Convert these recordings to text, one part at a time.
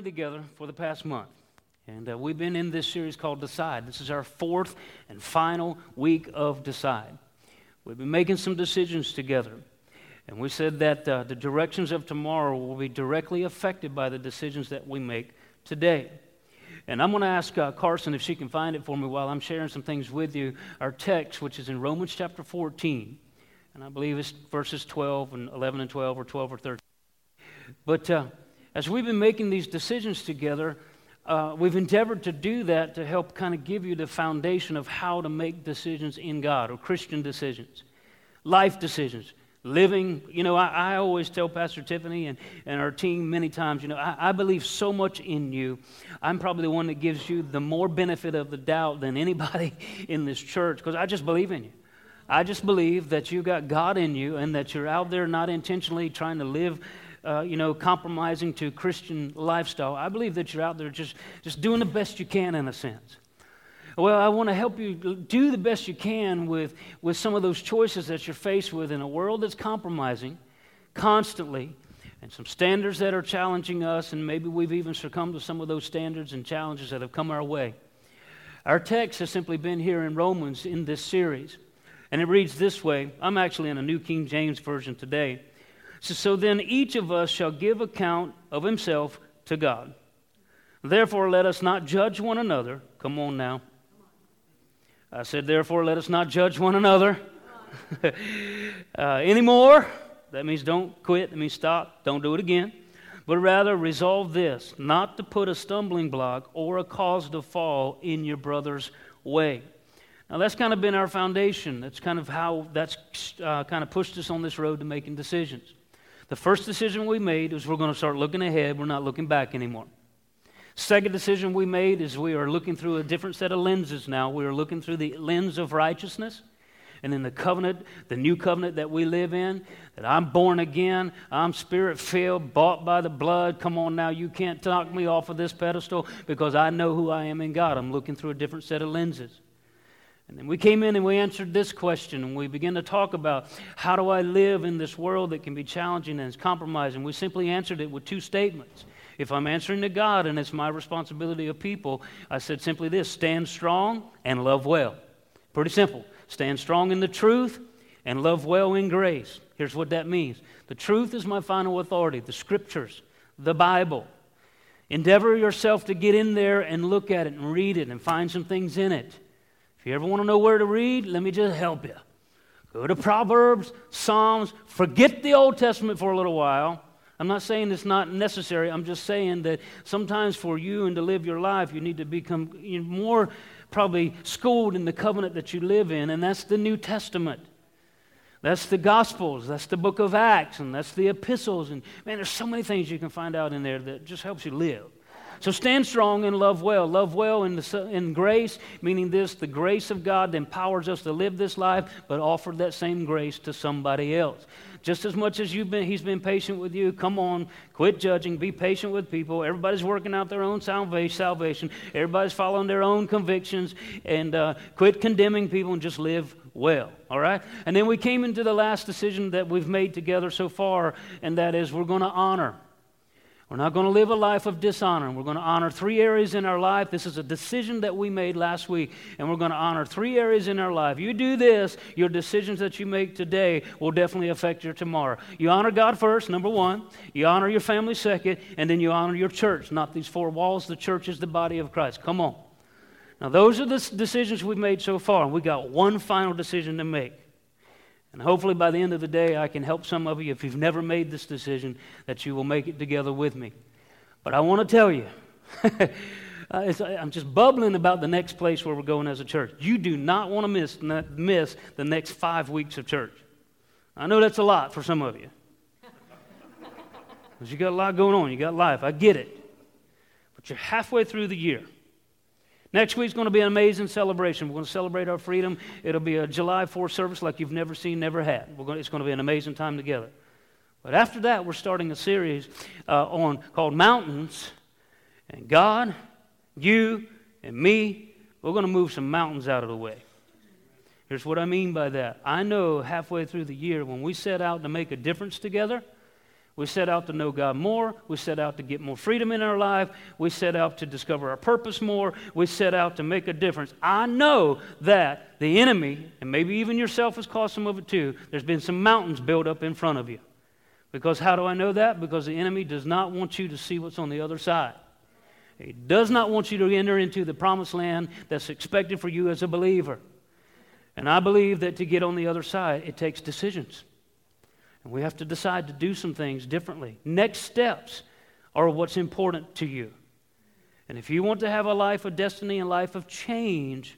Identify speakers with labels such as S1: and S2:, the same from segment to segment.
S1: journey together for the past month. And uh, we've been in this series called Decide. This is our fourth and final week of Decide. We've been making some decisions together. And we said that uh, the directions of tomorrow will be directly affected by the decisions that we make today. And I'm going to ask uh, Carson if she can find it for me while I'm sharing some things with you. Our text, which is in Romans chapter 14, and I believe it's verses 12 and 11 and 12 or 12 or 13. But uh, as we've been making these decisions together, uh, we've endeavored to do that to help kind of give you the foundation of how to make decisions in God or Christian decisions, life decisions, living. You know, I, I always tell Pastor Tiffany and, and our team many times, you know, I, I believe so much in you. I'm probably the one that gives you the more benefit of the doubt than anybody in this church because I just believe in you. I just believe that you got God in you and that you're out there not intentionally trying to live uh, you know, compromising to Christian lifestyle. I believe that you're out there just, just doing the best you can in a sense. Well, I want to help you do the best you can with, with some of those choices that you're faced with in a world that's compromising constantly and some standards that are challenging us, and maybe we've even succumbed to some of those standards and challenges that have come our way. Our text has simply been here in Romans in this series, and it reads this way. I'm actually in a New King James Version today. So, so then each of us shall give account of himself to God. Therefore, let us not judge one another. Come on now. I said, therefore, let us not judge one another uh, anymore. That means don't quit. That means stop. Don't do it again. But rather resolve this not to put a stumbling block or a cause to fall in your brother's way. Now, that's kind of been our foundation. That's kind of how that's uh, kind of pushed us on this road to making decisions. The first decision we made is we're going to start looking ahead, we're not looking back anymore. Second decision we made is we are looking through a different set of lenses now. We are looking through the lens of righteousness. And in the covenant, the new covenant that we live in, that I'm born again, I'm spirit filled, bought by the blood. Come on now, you can't knock me off of this pedestal because I know who I am in God. I'm looking through a different set of lenses. And then we came in and we answered this question, and we began to talk about how do I live in this world that can be challenging and is compromising. We simply answered it with two statements. If I'm answering to God and it's my responsibility of people, I said simply this stand strong and love well. Pretty simple. Stand strong in the truth and love well in grace. Here's what that means the truth is my final authority, the scriptures, the Bible. Endeavor yourself to get in there and look at it and read it and find some things in it. If you ever want to know where to read, let me just help you. Go to Proverbs, Psalms, forget the Old Testament for a little while. I'm not saying it's not necessary. I'm just saying that sometimes for you and to live your life, you need to become more probably schooled in the covenant that you live in, and that's the New Testament. That's the Gospels, that's the book of Acts, and that's the epistles. And man, there's so many things you can find out in there that just helps you live. So stand strong and love well. Love well in, the, in grace, meaning this the grace of God that empowers us to live this life, but offer that same grace to somebody else. Just as much as you've been, He's been patient with you, come on, quit judging, be patient with people. Everybody's working out their own salvation, everybody's following their own convictions, and uh, quit condemning people and just live well, all right? And then we came into the last decision that we've made together so far, and that is we're going to honor. We're not going to live a life of dishonor. We're going to honor three areas in our life. This is a decision that we made last week, and we're going to honor three areas in our life. You do this, your decisions that you make today will definitely affect your tomorrow. You honor God first, number one. You honor your family second, and then you honor your church. Not these four walls. The church is the body of Christ. Come on. Now, those are the decisions we've made so far. And we got one final decision to make. And hopefully, by the end of the day, I can help some of you, if you've never made this decision, that you will make it together with me. But I want to tell you, uh, uh, I'm just bubbling about the next place where we're going as a church. You do not want to miss, miss the next five weeks of church. I know that's a lot for some of you. Because you got a lot going on, you got life. I get it. But you're halfway through the year. Next week's going to be an amazing celebration. We're going to celebrate our freedom. It'll be a July 4th service like you've never seen, never had. Going to, it's going to be an amazing time together. But after that, we're starting a series uh, on called Mountains. And God, you, and me, we're going to move some mountains out of the way. Here's what I mean by that. I know halfway through the year, when we set out to make a difference together, We set out to know God more. We set out to get more freedom in our life. We set out to discover our purpose more. We set out to make a difference. I know that the enemy, and maybe even yourself has caused some of it too, there's been some mountains built up in front of you. Because how do I know that? Because the enemy does not want you to see what's on the other side. He does not want you to enter into the promised land that's expected for you as a believer. And I believe that to get on the other side, it takes decisions. And we have to decide to do some things differently. Next steps are what's important to you. And if you want to have a life of destiny and life of change,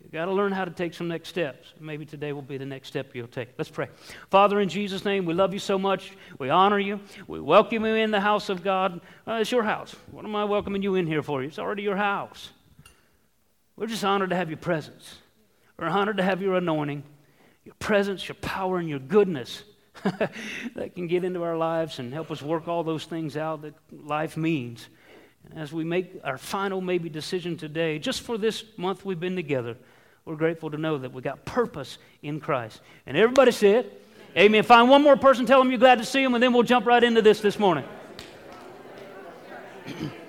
S1: you've got to learn how to take some next steps. Maybe today will be the next step you'll take. Let's pray. Father, in Jesus' name, we love you so much. We honor you. We welcome you in the house of God. Uh, it's your house. What am I welcoming you in here for? It's already your house. We're just honored to have your presence. We're honored to have your anointing, your presence, your power, and your goodness. that can get into our lives and help us work all those things out that life means. as we make our final maybe decision today, just for this month we've been together, we're grateful to know that we got purpose in Christ. And everybody said, Amen. Amen. Find one more person, tell them you're glad to see them, and then we'll jump right into this this morning.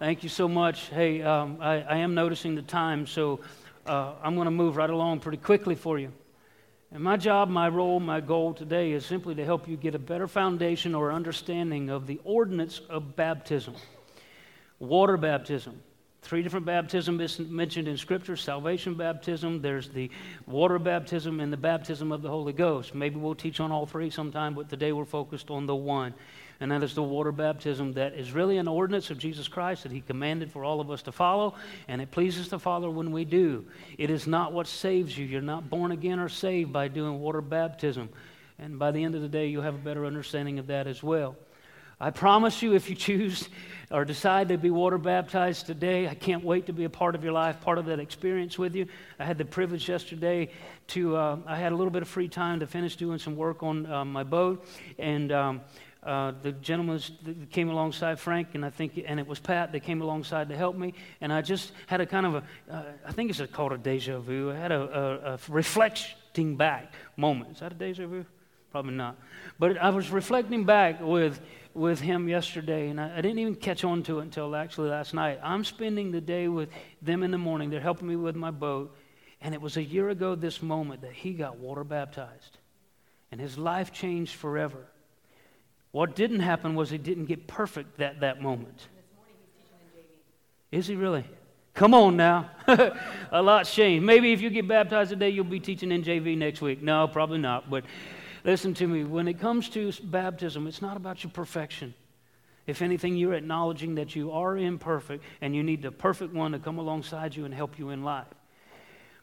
S1: Thank you so much. Hey, um, I, I, am noticing the time, so uh, I'm going to move right along pretty quickly for you. And my job, my role, my goal today is simply to help you get a better foundation or understanding of the ordinance of baptism. Water baptism. Three different baptisms mentioned in Scripture salvation baptism, there's the water baptism, and the baptism of the Holy Ghost. Maybe we'll teach on all three sometime, but today we're focused on the one and that is the water baptism that is really an ordinance of Jesus Christ that He commanded for all of us to follow, and it pleases the Father when we do. It is not what saves you. You're not born again or saved by doing water baptism. And by the end of the day, you'll have a better understanding of that as well. I promise you, if you choose or decide to be water baptized today, I can't wait to be a part of your life, part of that experience with you. I had the privilege yesterday to, uh, I had a little bit of free time to finish doing some work on uh, my boat, and um, uh, the gentleman that came alongside Frank, and I think, and it was Pat that came alongside to help me. And I just had a kind of a, uh, I think it's called a deja vu. I had a, a, a reflecting back moment. Is that a deja vu? Probably not. But I was reflecting back with, with him yesterday, and I, I, didn't even catch on to it until actually last night. I'm spending the day with them in the morning. They're helping me with my boat. And it was a year ago this moment that he got water baptized. And his life changed forever. What didn't happen was he didn't get perfect that, that moment. Is he really? Come on now. a lot's changed. Maybe if you get baptized today, you'll be teaching in JV next week. No, probably not. But listen to me. When it comes to baptism, it's not about your perfection. If anything, you're acknowledging that you are imperfect and you need the perfect one to come alongside you and help you in life.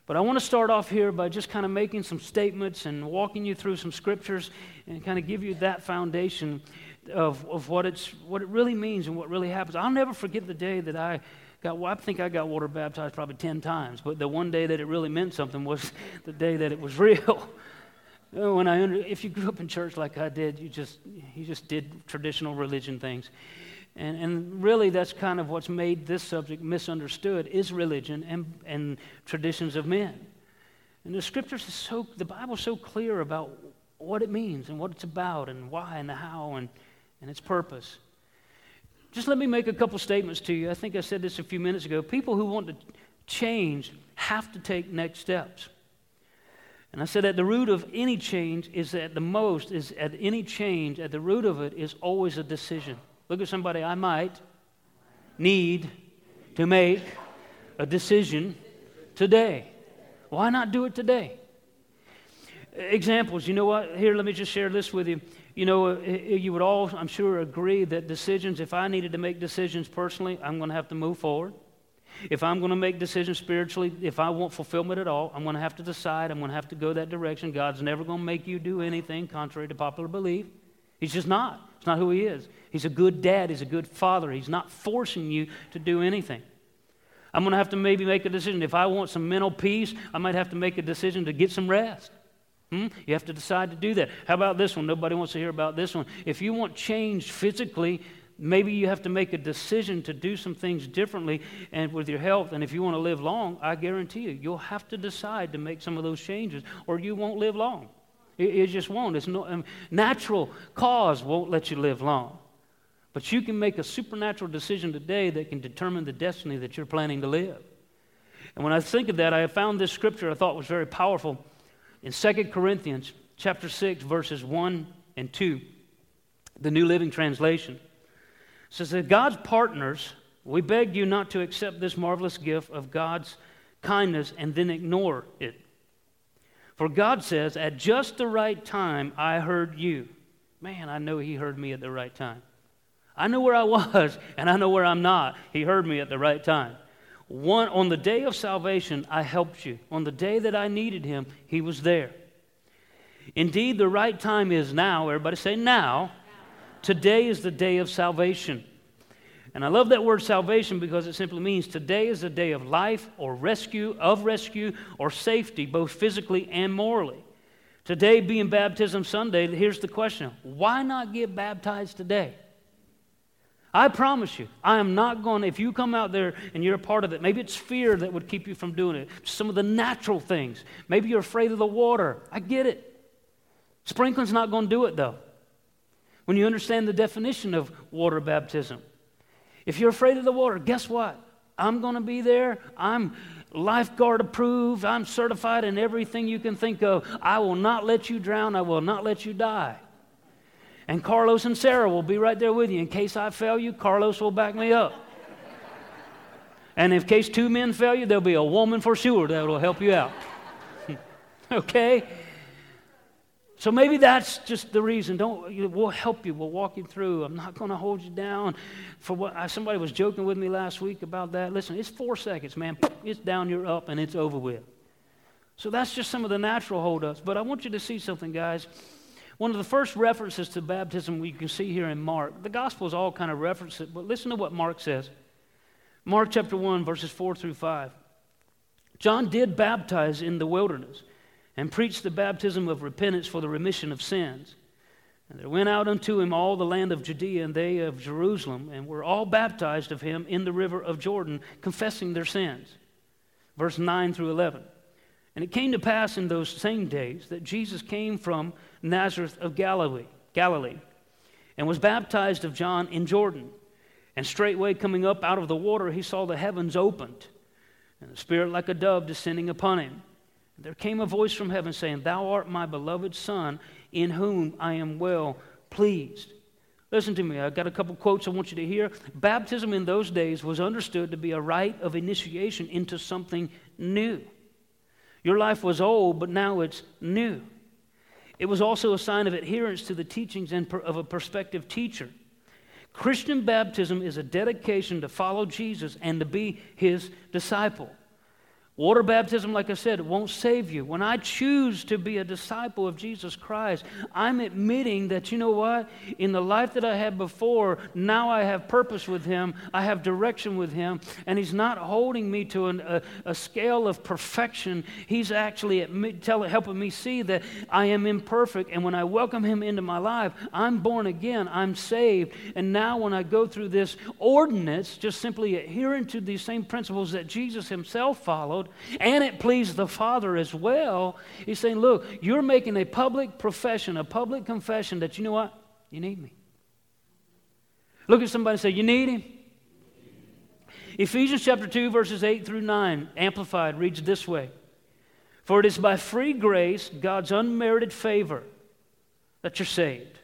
S1: But I want to start off here by just kind of making some statements and walking you through some scriptures and kind of give you that foundation of, of what, it's, what it really means and what really happens. I'll never forget the day that I got, well, I think I got water baptized probably 10 times, but the one day that it really meant something was the day that it was real. Uh, when I, if you grew up in church like I did, you just, you just did traditional religion things. And, and really, that's kind of what's made this subject misunderstood is religion and, and traditions of men. And the scriptures is so, the Bible's so clear about what it means and what it's about and why and the how and, and its purpose. Just let me make a couple statements to you. I think I said this a few minutes ago. People who want to change have to take next steps. And I said at the root of any change is at the most, is at any change, at the root of it is always a decision. Look at somebody, I might need to make a decision today. Why not do it today? Examples, you know what? Here, let me just share this with you. You know, uh, uh, you would all, I'm sure, agree that decisions, if I needed to make decisions personally, I'm going to have to move forward. If I'm going to make decisions spiritually, if I want fulfillment at all, I'm going to have to decide. I'm going to have to go that direction. God's never going to make you do anything contrary to popular belief. He's just not. It's not who He is. He's a good dad. He's a good father. He's not forcing you to do anything. I'm going to have to maybe make a decision. If I want some mental peace, I might have to make a decision to get some rest. Hmm? You have to decide to do that. How about this one? Nobody wants to hear about this one. If you want change physically, maybe you have to make a decision to do some things differently and with your health. And if you want to live long, I guarantee you, you'll have to decide to make some of those changes or you won't live long. It, it just won't. It's no, um, natural cause won't let you live long. But you can make a supernatural decision today that can determine the destiny that you're planning to live. And when I think of that, I found this scripture I thought was very powerful in 2 Corinthians chapter 6 verses 1 and 2, the New Living Translation. Says that God's partners, we beg you not to accept this marvelous gift of God's kindness and then ignore it. For God says, At just the right time, I heard you. Man, I know He heard me at the right time. I know where I was, and I know where I'm not. He heard me at the right time. One, on the day of salvation, I helped you. On the day that I needed Him, He was there. Indeed, the right time is now. Everybody say now. Today is the day of salvation. And I love that word salvation because it simply means today is a day of life or rescue, of rescue or safety, both physically and morally. Today being Baptism Sunday, here's the question why not get baptized today? I promise you, I am not going to, if you come out there and you're a part of it, maybe it's fear that would keep you from doing it, some of the natural things. Maybe you're afraid of the water. I get it. Sprinkling's not going to do it, though. When you understand the definition of water baptism, if you're afraid of the water, guess what? I'm going to be there. I'm lifeguard approved. I'm certified in everything you can think of. I will not let you drown. I will not let you die. And Carlos and Sarah will be right there with you. In case I fail you, Carlos will back me up. And in case two men fail you, there'll be a woman for sure that will help you out. okay? So maybe that's just the reason. Don't we'll help you. We'll walk you through. I'm not going to hold you down. For what somebody was joking with me last week about that. Listen, it's four seconds, man. It's down, you're up, and it's over with. So that's just some of the natural holdups. But I want you to see something, guys. One of the first references to baptism we can see here in Mark. The Gospels all kind of reference it, but listen to what Mark says. Mark chapter 1, verses 4 through 5. John did baptize in the wilderness and preached the baptism of repentance for the remission of sins. And there went out unto him all the land of Judea and they of Jerusalem, and were all baptized of him in the river of Jordan, confessing their sins. Verse 9 through 11. And it came to pass in those same days that Jesus came from Nazareth of Galilee, Galilee, and was baptized of John in Jordan. And straightway coming up out of the water, he saw the heavens opened, and the Spirit like a dove descending upon him. There came a voice from heaven saying, Thou art my beloved Son, in whom I am well pleased. Listen to me, I've got a couple quotes I want you to hear. Baptism in those days was understood to be a rite of initiation into something new. Your life was old, but now it's new. It was also a sign of adherence to the teachings and of a prospective teacher. Christian baptism is a dedication to follow Jesus and to be his disciple. Water baptism, like I said, won't save you. When I choose to be a disciple of Jesus Christ, I'm admitting that, you know what? In the life that I had before, now I have purpose with Him, I have direction with Him, and He's not holding me to an, a, a, scale of perfection. He's actually me, tell, helping me see that I am imperfect, and when I welcome Him into my life, I'm born again, I'm saved, and now when I go through this ordinance, just simply adhering to these same principles that Jesus Himself followed, and it pleased the Father as well. He's saying, Look, you're making a public profession, a public confession that you know what? You need me. Look at somebody and say, You need him. Ephesians chapter 2, verses 8 through 9, amplified, reads this way For it is by free grace, God's unmerited favor, that you're saved,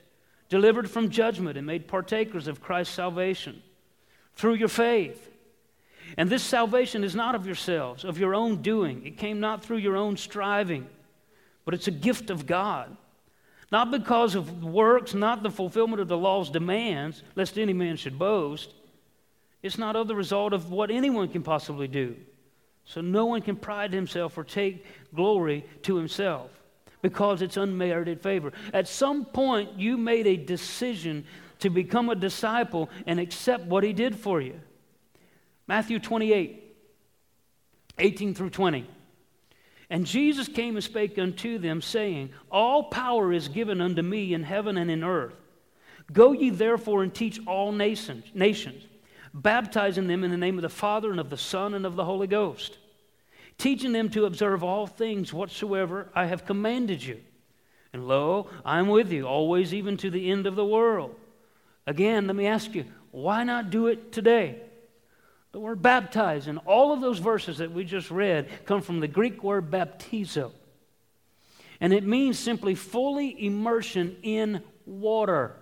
S1: delivered from judgment, and made partakers of Christ's salvation through your faith. And this salvation is not of yourselves, of your own doing. It came not through your own striving, but it's a gift of God. Not because of works, not the fulfillment of the law's demands, lest any man should boast. It's not of the result of what anyone can possibly do. So no one can pride himself or take glory to himself because it's unmerited favor. At some point, you made a decision to become a disciple and accept what he did for you. Matthew 28, 18 through 20. And Jesus came and spake unto them, saying, All power is given unto me in heaven and in earth. Go ye therefore and teach all nations, nations, baptizing them in the name of the Father and of the Son and of the Holy Ghost, teaching them to observe all things whatsoever I have commanded you. And lo, I am with you always, even to the end of the world. Again, let me ask you, why not do it today? The word baptize and all of those verses that we just read come from the Greek word baptizo. And it means simply fully immersion in water.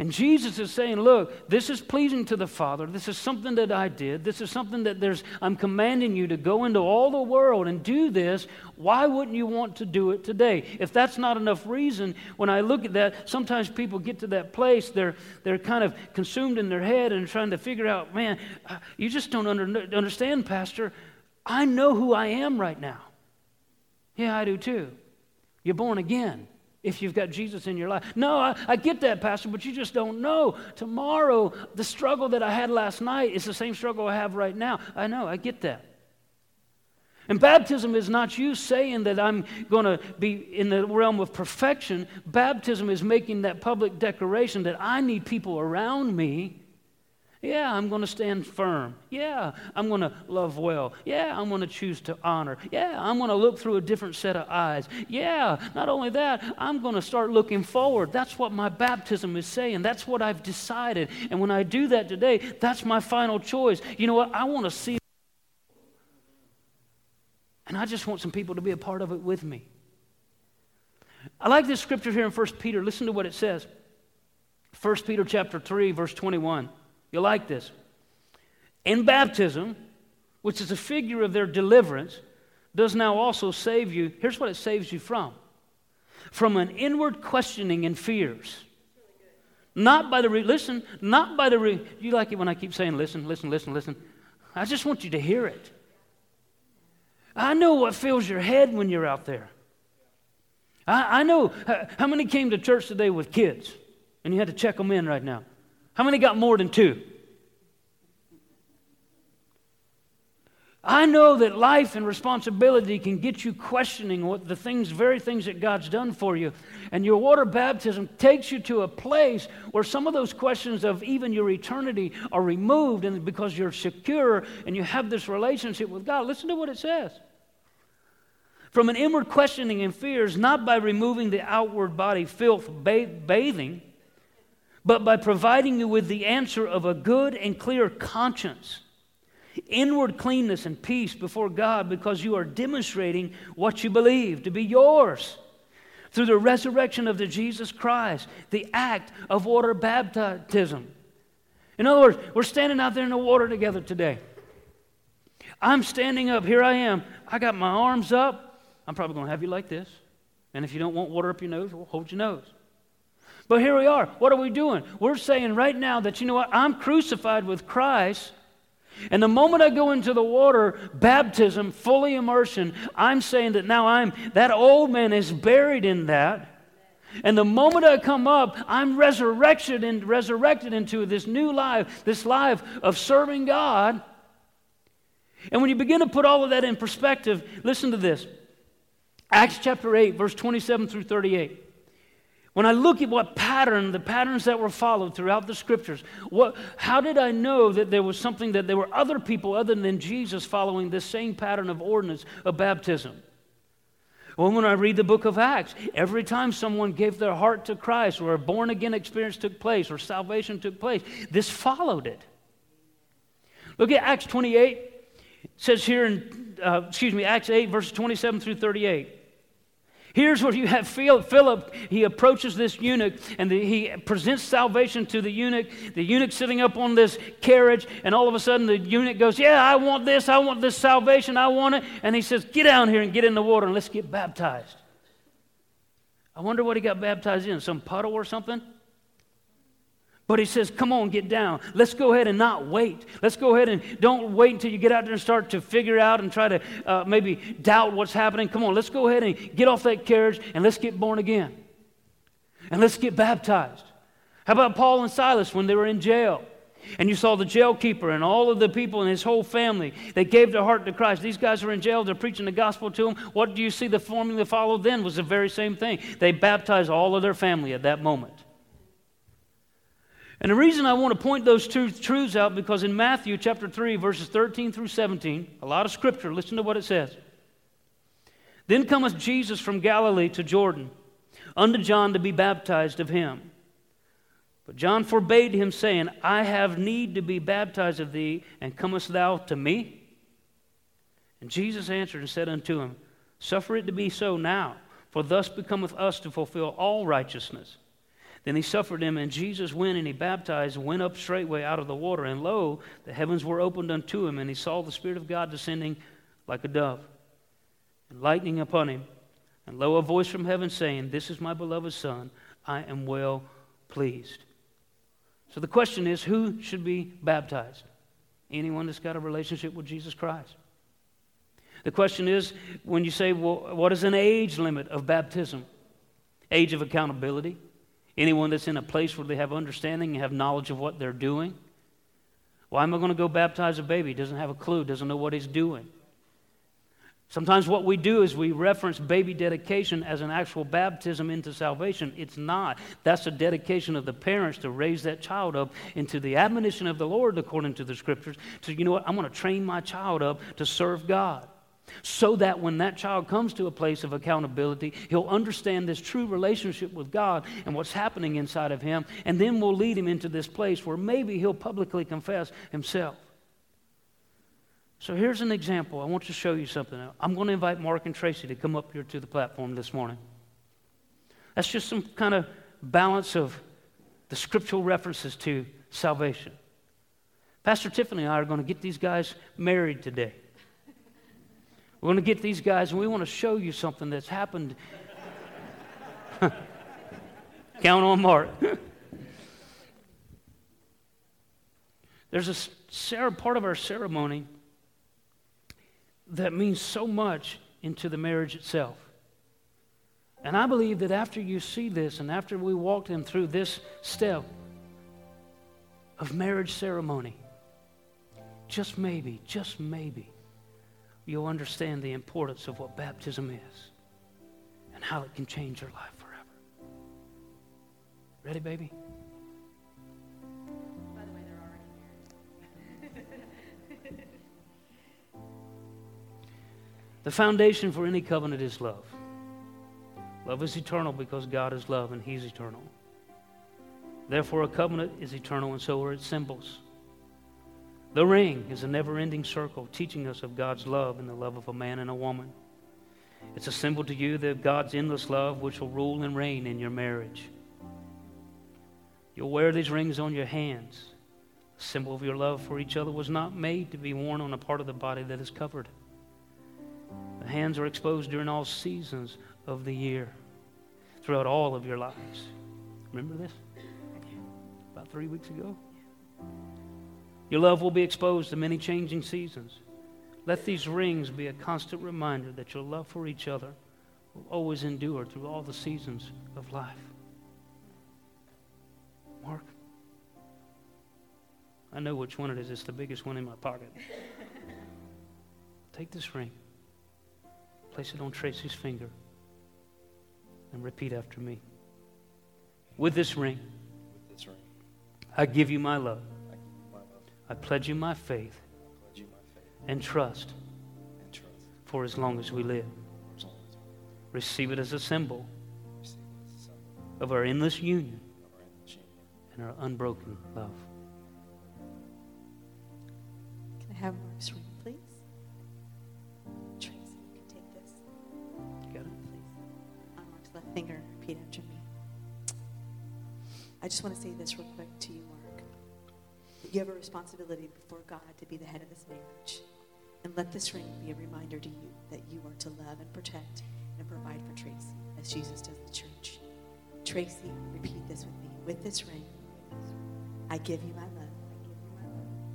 S1: And Jesus is saying, Look, this is pleasing to the Father. This is something that I did. This is something that there's, I'm commanding you to go into all the world and do this. Why wouldn't you want to do it today? If that's not enough reason, when I look at that, sometimes people get to that place, they're, they're kind of consumed in their head and trying to figure out, man, uh, you just don't under, understand, Pastor. I know who I am right now. Yeah, I do too. You're born again if you've got Jesus in your life. No, I, I, get that, Pastor, but you just don't know. Tomorrow, the struggle that I had last night is the same struggle I have right now. I know, I get that. And baptism is not you saying that I'm going to be in the realm of perfection. Baptism is making that public declaration that I need people around me yeah, I'm going to stand firm. Yeah, I'm going to love well. Yeah, I'm going to choose to honor. Yeah, I'm going to look through a different set of eyes. Yeah, not only that, I'm going to start looking forward. That's what my baptism is saying. That's what I've decided. And when I do that today, that's my final choice. You know what? I want to see. And I just want some people to be a part of it with me. I like this scripture here in 1 Peter. Listen to what it says. 1 Peter chapter 3, verse 21. You like this? In baptism, which is a figure of their deliverance, does now also save you. Here's what it saves you from from an inward questioning and fears. Not by the, re- listen, not by the, re- you like it when I keep saying listen, listen, listen, listen. I just want you to hear it. I know what fills your head when you're out there. I, I know uh, how many came to church today with kids and you had to check them in right now. How many got more than two? I know that life and responsibility can get you questioning what the things, very things that God's done for you. And your water baptism takes you to a place where some of those questions of even your eternity are removed, and because you're secure and you have this relationship with God. Listen to what it says. From an inward questioning and fears, not by removing the outward body filth bathing, but by providing you with the answer of a good and clear conscience, inward cleanness and peace before God because you are demonstrating what you believe to be yours through the resurrection of the Jesus Christ, the act of water baptism. In other words, we're standing out there in the water together today. I'm standing up. Here I am. I got my arms up. I'm probably going to have you like this. And if you don't want water up your nose, well, hold your nose. But here we are. What are we doing? We're saying right now that, you know what, I'm crucified with Christ. And the moment I go into the water, baptism, fully immersion, I'm saying that now I'm, that old man is buried in that. And the moment I come up, I'm resurrected and resurrected into this new life, this life of serving God. And when you begin to put all of that in perspective, listen to this. Acts chapter 8, verse 27 through 38. When I look at what pattern, the patterns that were followed throughout the scriptures, what, how did I know that there was something that there were other people other than Jesus following this same pattern of ordinance of baptism? Well, when I read the book of Acts, every time someone gave their heart to Christ or a born again experience took place or salvation took place, this followed it. Look at Acts 28. It says here in, uh, excuse me, Acts 8, verses 27 through 38. Here's where you have Philip. He approaches this eunuch and the, he presents salvation to the eunuch. The eunuch sitting up on this carriage, and all of a sudden the eunuch goes, Yeah, I want this. I want this salvation. I want it. And he says, Get down here and get in the water and let's get baptized. I wonder what he got baptized in some puddle or something? But he says, Come on, get down. Let's go ahead and not wait. Let's go ahead and don't wait until you get out there and start to figure out and try to uh, maybe doubt what's happening. Come on, let's go ahead and get off that carriage and let's get born again. And let's get baptized. How about Paul and Silas when they were in jail? And you saw the jailkeeper and all of the people and his whole family. They gave their heart to Christ. These guys are in jail. They're preaching the gospel to them. What do you see the formula followed then was the very same thing. They baptized all of their family at that moment. And the reason I want to point those two truths out because in Matthew chapter 3, verses 13 through 17, a lot of scripture, listen to what it says. Then cometh Jesus from Galilee to Jordan unto John to be baptized of him. But John forbade him, saying, I have need to be baptized of thee, and comest thou to me? And Jesus answered and said unto him, Suffer it to be so now, for thus becometh us to fulfill all righteousness. Then he suffered him, and Jesus went and he baptized, went up straightway out of the water. And lo, the heavens were opened unto him, and he saw the Spirit of God descending like a dove, and lightning upon him. And lo, a voice from heaven saying, This is my beloved Son, I am well pleased. So the question is who should be baptized? Anyone that's got a relationship with Jesus Christ. The question is when you say, well, what is an age limit of baptism? Age of accountability? Anyone that's in a place where they have understanding and have knowledge of what they're doing. Why am I going to go baptize a baby? Doesn't have a clue, doesn't know what he's doing. Sometimes what we do is we reference baby dedication as an actual baptism into salvation. It's not. That's a dedication of the parents to raise that child up into the admonition of the Lord, according to the scriptures. So, you know what? I'm going to train my child up to serve God so that when that child comes to a place of accountability, he'll understand this true relationship with God and what's happening inside of him, and then we'll lead him into this place where maybe he'll publicly confess himself. So here's an example. I want to show you something. I'm going to invite Mark and Tracy to come up here to the platform this morning. That's just some kind of balance of the scriptural references to salvation. Pastor Tiffany and I are going to get these guys married today. We're going to get these guys, and we want to show you something that's happened. Count on Mark. There's a part of our ceremony that means so much into the marriage itself. And I believe that after you see this, and after we walk them through this step of marriage ceremony, just maybe, just maybe, you'll understand the importance of what baptism is and how it can change your life forever. Ready, baby?
S2: By the way, they're already married.
S1: the foundation for any covenant is love. Love is eternal because God is love and He's eternal. Therefore, a covenant is eternal, and so are its symbols. The ring is a never ending circle teaching us of God's love and the love of a man and a woman. It's a symbol to you of God's endless love which will rule and reign in your marriage. You'll wear these rings on your hands. The symbol of your love for each other was not made to be worn on a part of the body that is covered. The hands are exposed during all seasons of the year, throughout all of your lives. Remember this? About three weeks ago? Your love will be exposed to many changing seasons. Let these rings be a constant reminder that your love for each other will always endure through all the seasons of life. Mark, I know which one it is. It's the biggest one in my pocket. Take this ring, place it on Tracy's finger, and repeat after me. With this ring,
S3: With this ring,
S1: I give you my love.
S3: I
S1: pledge you my faith
S3: I pledge you my faith
S1: and trust for as long as we live.
S3: for as long as we
S1: Receive it as a symbol
S3: receive it as a symbol
S1: of our endless union
S3: of our endless union.
S1: and our unbroken love.
S2: Can I have Mark's ring, please? Tracy, you can take this,
S1: Got it?
S2: please. On Mark's left finger, repeat after me. I just want to say this real quick to you, you have a responsibility before God to be the head of this marriage. And let this ring be a reminder to you that you are to love and protect and provide for Tracy as Jesus does the church. Tracy, repeat this with me. With this ring, I give you my love.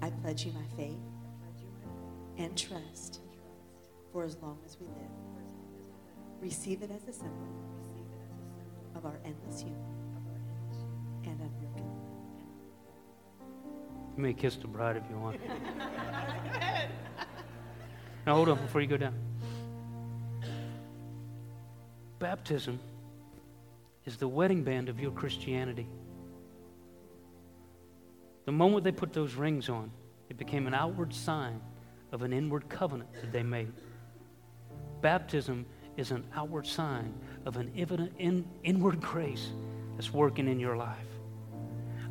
S2: I pledge you my faith and trust for as long as we live. Receive it as a symbol of our endless union and unbroken.
S1: You may kiss the bride if you want. now hold on before you go down. Baptism is the wedding band of your Christianity. The moment they put those rings on, it became an outward sign of an inward covenant that they made. Baptism is an outward sign of an evident in, inward grace that's working in your life.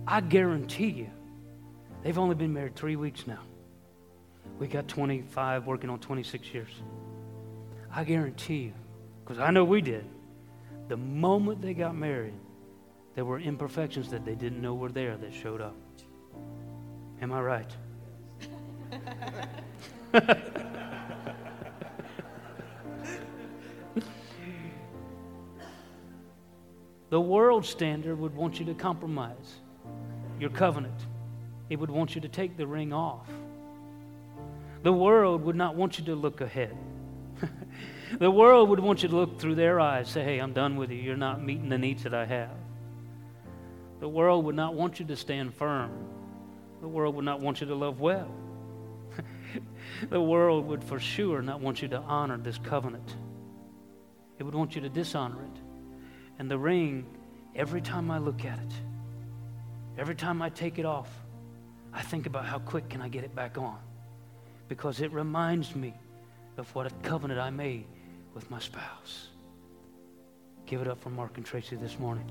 S1: I guarantee you, they've only been married three weeks now. We got 25 working on 26 years. I guarantee you, because I know we did, the moment they got married, there were imperfections that they didn't know were there that showed up. Am I right? the world standard would want you to compromise your covenant. It would want you to take the ring off. The world would not want you to look ahead. the world would want you to look through their eyes, say, hey, I'm done with you. You're not meeting the needs that I have. The world would not want you to stand firm. The world would not want you to love well. the world would for sure not want you to honor this covenant. It would want you to dishonor it. And the ring, every time I look at it, every time I take it off, I think about how quick can I get it back on because it reminds me of what a covenant I made with my spouse. Give it up for Mark and Tracy this morning.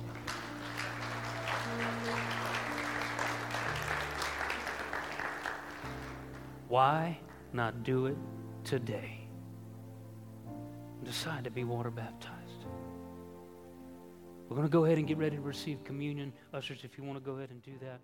S1: Why not do it today? Decide to be water baptized. We're going to go ahead and get ready to receive communion. Ushers, if you want to go ahead and do that.